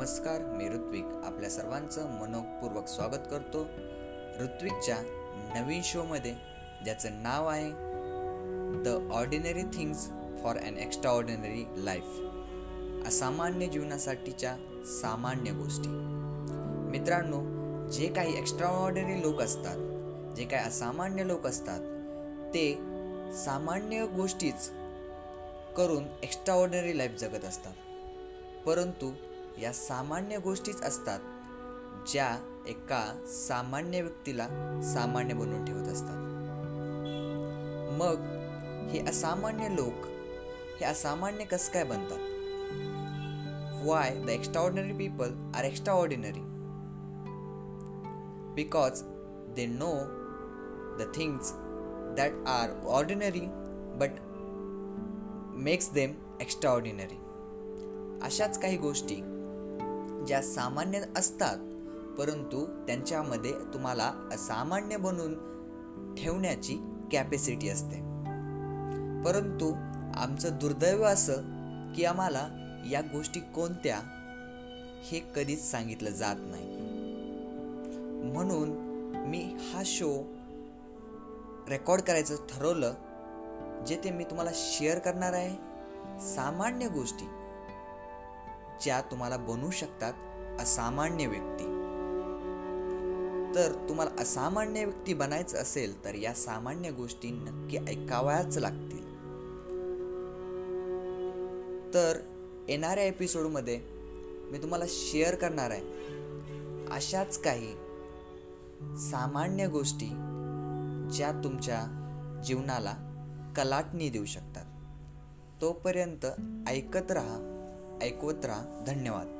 नमस्कार मी ऋत्विक. आपल्या सर्वांचं मनोपूर्वक स्वागत करतो. ऋत्विकच्या नवीन शोमध्ये ज्याचं नाव आहे the ordinary things for an extraordinary life असामान्य जीवनासाठीच्या सामान्य गोष्टी. मित्रांनो जे काही एक्स्ट्रा ऑर्डिनरी लोक असतात जे काही असामान्य लोक असतात ते सामान्य गोष्टीच करून एक्स्ट्रा ऑर्डिनरी लाईफ जगत असतात. परंतु या सामान्य गोष्टीच असतात ज्या एका सामान्य व्यक्तीला सामान्य बनवून ठेवत असतात. मग हे असामान्य लोक हे असामान्य कसं काय बनतात? Why the extraordinary people are extraordinary because they know the things that are ordinary but makes them extraordinary अशाच काही गोष्टी ज्या सामान्य असतात परंतु त्यांच्यामध्ये तुम्हाला असामान्य बनून ठेवण्याची कॅपॅसिटी असते. परंतु आमचं दुर्दैव असं की आम्हाला या गोष्टी कोणत्या हे कधीच सांगितलं जात नाही. म्हणून मी हा शो रेकॉर्ड करायचं ठरवलं जे ते मी तुम्हाला शेअर करणार आहे सामान्य गोष्टी. ज्या तुम्हाला बनू शकतात असामान्य व्यक्ती. तर तुम्हाला असामान्य व्यक्ती बनायचं असेल तर या सामान्य गोष्टी नक्की ऐकाव्याच लागतील. तर येणाऱ्या एपिसोडमध्ये मी तुम्हाला शेअर करणार आहे अशाच काही सामान्य गोष्टी ज्या तुमच्या जीवनाला कलाटणी देऊ शकतात. तोपर्यंत ऐकत राहा. ऐकवत राहा. धन्यवाद.